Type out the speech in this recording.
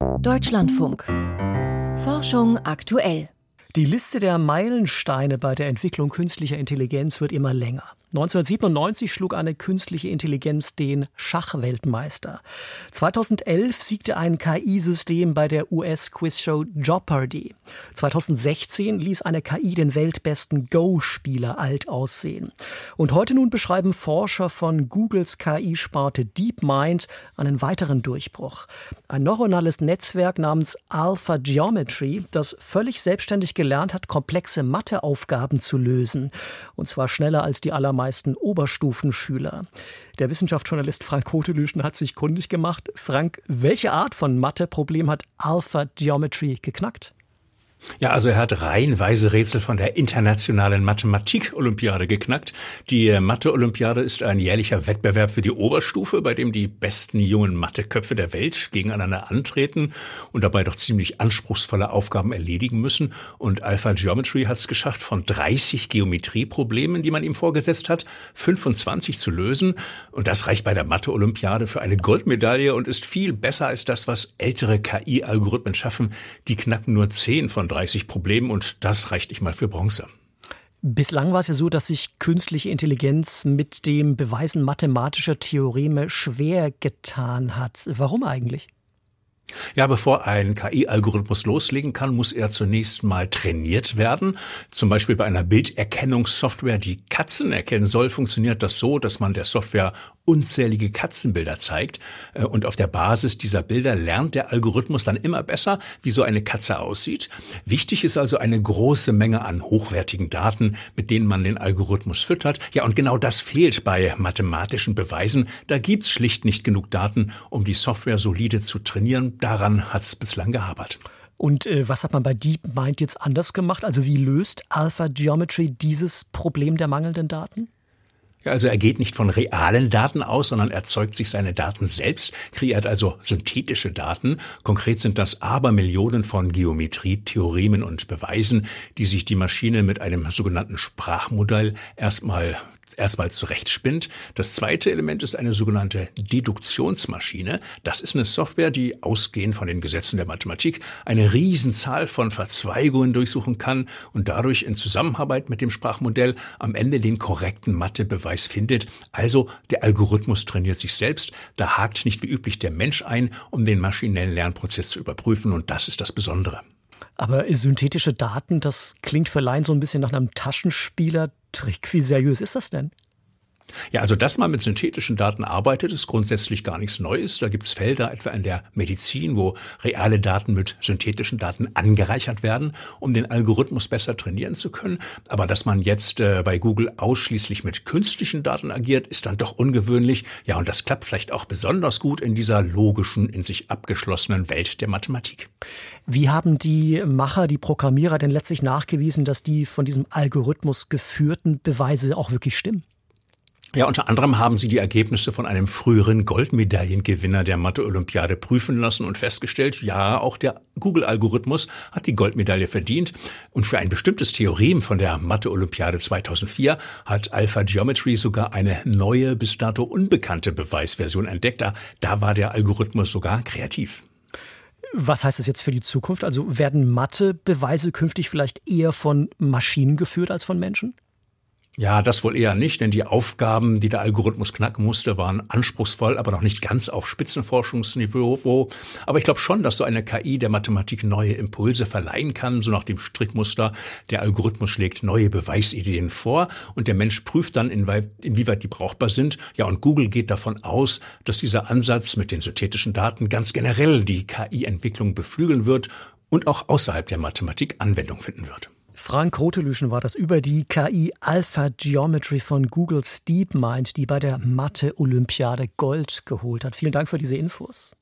Deutschlandfunk. Forschung aktuell. Die Liste der Meilensteine bei der Entwicklung künstlicher Intelligenz wird immer länger. 1997 schlug eine künstliche Intelligenz den Schachweltmeister. 2011 siegte ein KI-System bei der US-Quizshow Jeopardy. 2016 ließ eine KI den weltbesten Go-Spieler alt aussehen. Und heute nun beschreiben Forscher von Googles KI-Sparte DeepMind einen weiteren Durchbruch. Ein neuronales Netzwerk namens Alpha Geometry, das völlig selbstständig gelernt hat, komplexe Matheaufgaben zu lösen. Und zwar schneller als die allermeisten allermeisten Oberstufenschüler. Der Wissenschaftsjournalist Frank Kotelüschen hat sich kundig gemacht. Frank, welche Art von Matheproblem hat Alpha Geometry geknackt? Ja, also er hat reihenweise Rätsel von der internationalen Mathematik-Olympiade geknackt. Die Mathe-Olympiade ist ein jährlicher Wettbewerb für die Oberstufe, bei dem die besten jungen Matheköpfe der Welt gegeneinander antreten und dabei doch ziemlich anspruchsvolle Aufgaben erledigen müssen. Und Alpha Geometry hat es geschafft, von 30 Geometrieproblemen, die man ihm vorgesetzt hat, 25 zu lösen. Und das reicht bei der Mathe-Olympiade für eine Goldmedaille und ist viel besser als das, was ältere KI-Algorithmen schaffen. Die knacken nur 10 von 30 Problemen und das reicht nicht mal für Bronze. Bislang war es ja so, dass sich künstliche Intelligenz mit dem Beweisen mathematischer Theoreme schwer getan hat. Warum eigentlich? Ja, bevor ein KI-Algorithmus loslegen kann, muss er zunächst mal trainiert werden. Zum Beispiel bei einer Bilderkennungssoftware, die Katzen erkennen soll, funktioniert das so, dass man der Software unzählige Katzenbilder zeigt. Äh, und auf der Basis dieser Bilder lernt der Algorithmus dann immer besser, wie so eine Katze aussieht. Wichtig ist also eine große Menge an hochwertigen Daten, mit denen man den Algorithmus füttert. Ja, und genau das fehlt bei mathematischen Beweisen. Da gibt's schlicht nicht genug Daten, um die Software solide zu trainieren. Daran hat's bislang gehabert. Und äh, was hat man bei DeepMind jetzt anders gemacht? Also wie löst Alpha Geometry dieses Problem der mangelnden Daten? Ja, also er geht nicht von realen Daten aus, sondern erzeugt sich seine Daten selbst, kreiert also synthetische Daten. Konkret sind das Abermillionen von Geometrietheoremen und Beweisen, die sich die Maschine mit einem sogenannten Sprachmodell erstmal erstmal zurechtspinnt. Das zweite Element ist eine sogenannte Deduktionsmaschine. Das ist eine Software, die ausgehend von den Gesetzen der Mathematik eine Riesenzahl von Verzweigungen durchsuchen kann und dadurch in Zusammenarbeit mit dem Sprachmodell am Ende den korrekten Mathebeweis findet. Also der Algorithmus trainiert sich selbst. Da hakt nicht wie üblich der Mensch ein, um den maschinellen Lernprozess zu überprüfen und das ist das Besondere. Aber synthetische Daten, das klingt für Laien so ein bisschen nach einem Taschenspieler-Trick. Wie seriös ist das denn? Ja, also dass man mit synthetischen Daten arbeitet, ist grundsätzlich gar nichts Neues. Da gibt's Felder, etwa in der Medizin, wo reale Daten mit synthetischen Daten angereichert werden, um den Algorithmus besser trainieren zu können. Aber dass man jetzt äh, bei Google ausschließlich mit künstlichen Daten agiert, ist dann doch ungewöhnlich. Ja, und das klappt vielleicht auch besonders gut in dieser logischen, in sich abgeschlossenen Welt der Mathematik. Wie haben die Macher, die Programmierer denn letztlich nachgewiesen, dass die von diesem Algorithmus geführten Beweise auch wirklich stimmen? Ja, unter anderem haben sie die Ergebnisse von einem früheren Goldmedaillengewinner der Mathe-Olympiade prüfen lassen und festgestellt, ja, auch der Google-Algorithmus hat die Goldmedaille verdient. Und für ein bestimmtes Theorem von der Mathe-Olympiade 2004 hat Alpha Geometry sogar eine neue, bis dato unbekannte Beweisversion entdeckt. Da war der Algorithmus sogar kreativ. Was heißt das jetzt für die Zukunft? Also werden Mathe-Beweise künftig vielleicht eher von Maschinen geführt als von Menschen? Ja, das wohl eher nicht, denn die Aufgaben, die der Algorithmus knacken musste, waren anspruchsvoll, aber noch nicht ganz auf Spitzenforschungsniveau. Aber ich glaube schon, dass so eine KI der Mathematik neue Impulse verleihen kann, so nach dem Strickmuster. Der Algorithmus schlägt neue Beweisideen vor und der Mensch prüft dann, inwieweit die brauchbar sind. Ja, und Google geht davon aus, dass dieser Ansatz mit den synthetischen Daten ganz generell die KI-Entwicklung beflügeln wird und auch außerhalb der Mathematik Anwendung finden wird. Frank Rotelüschen war das über die KI Alpha Geometry von Googles DeepMind, die bei der Mathe-Olympiade Gold geholt hat. Vielen Dank für diese Infos.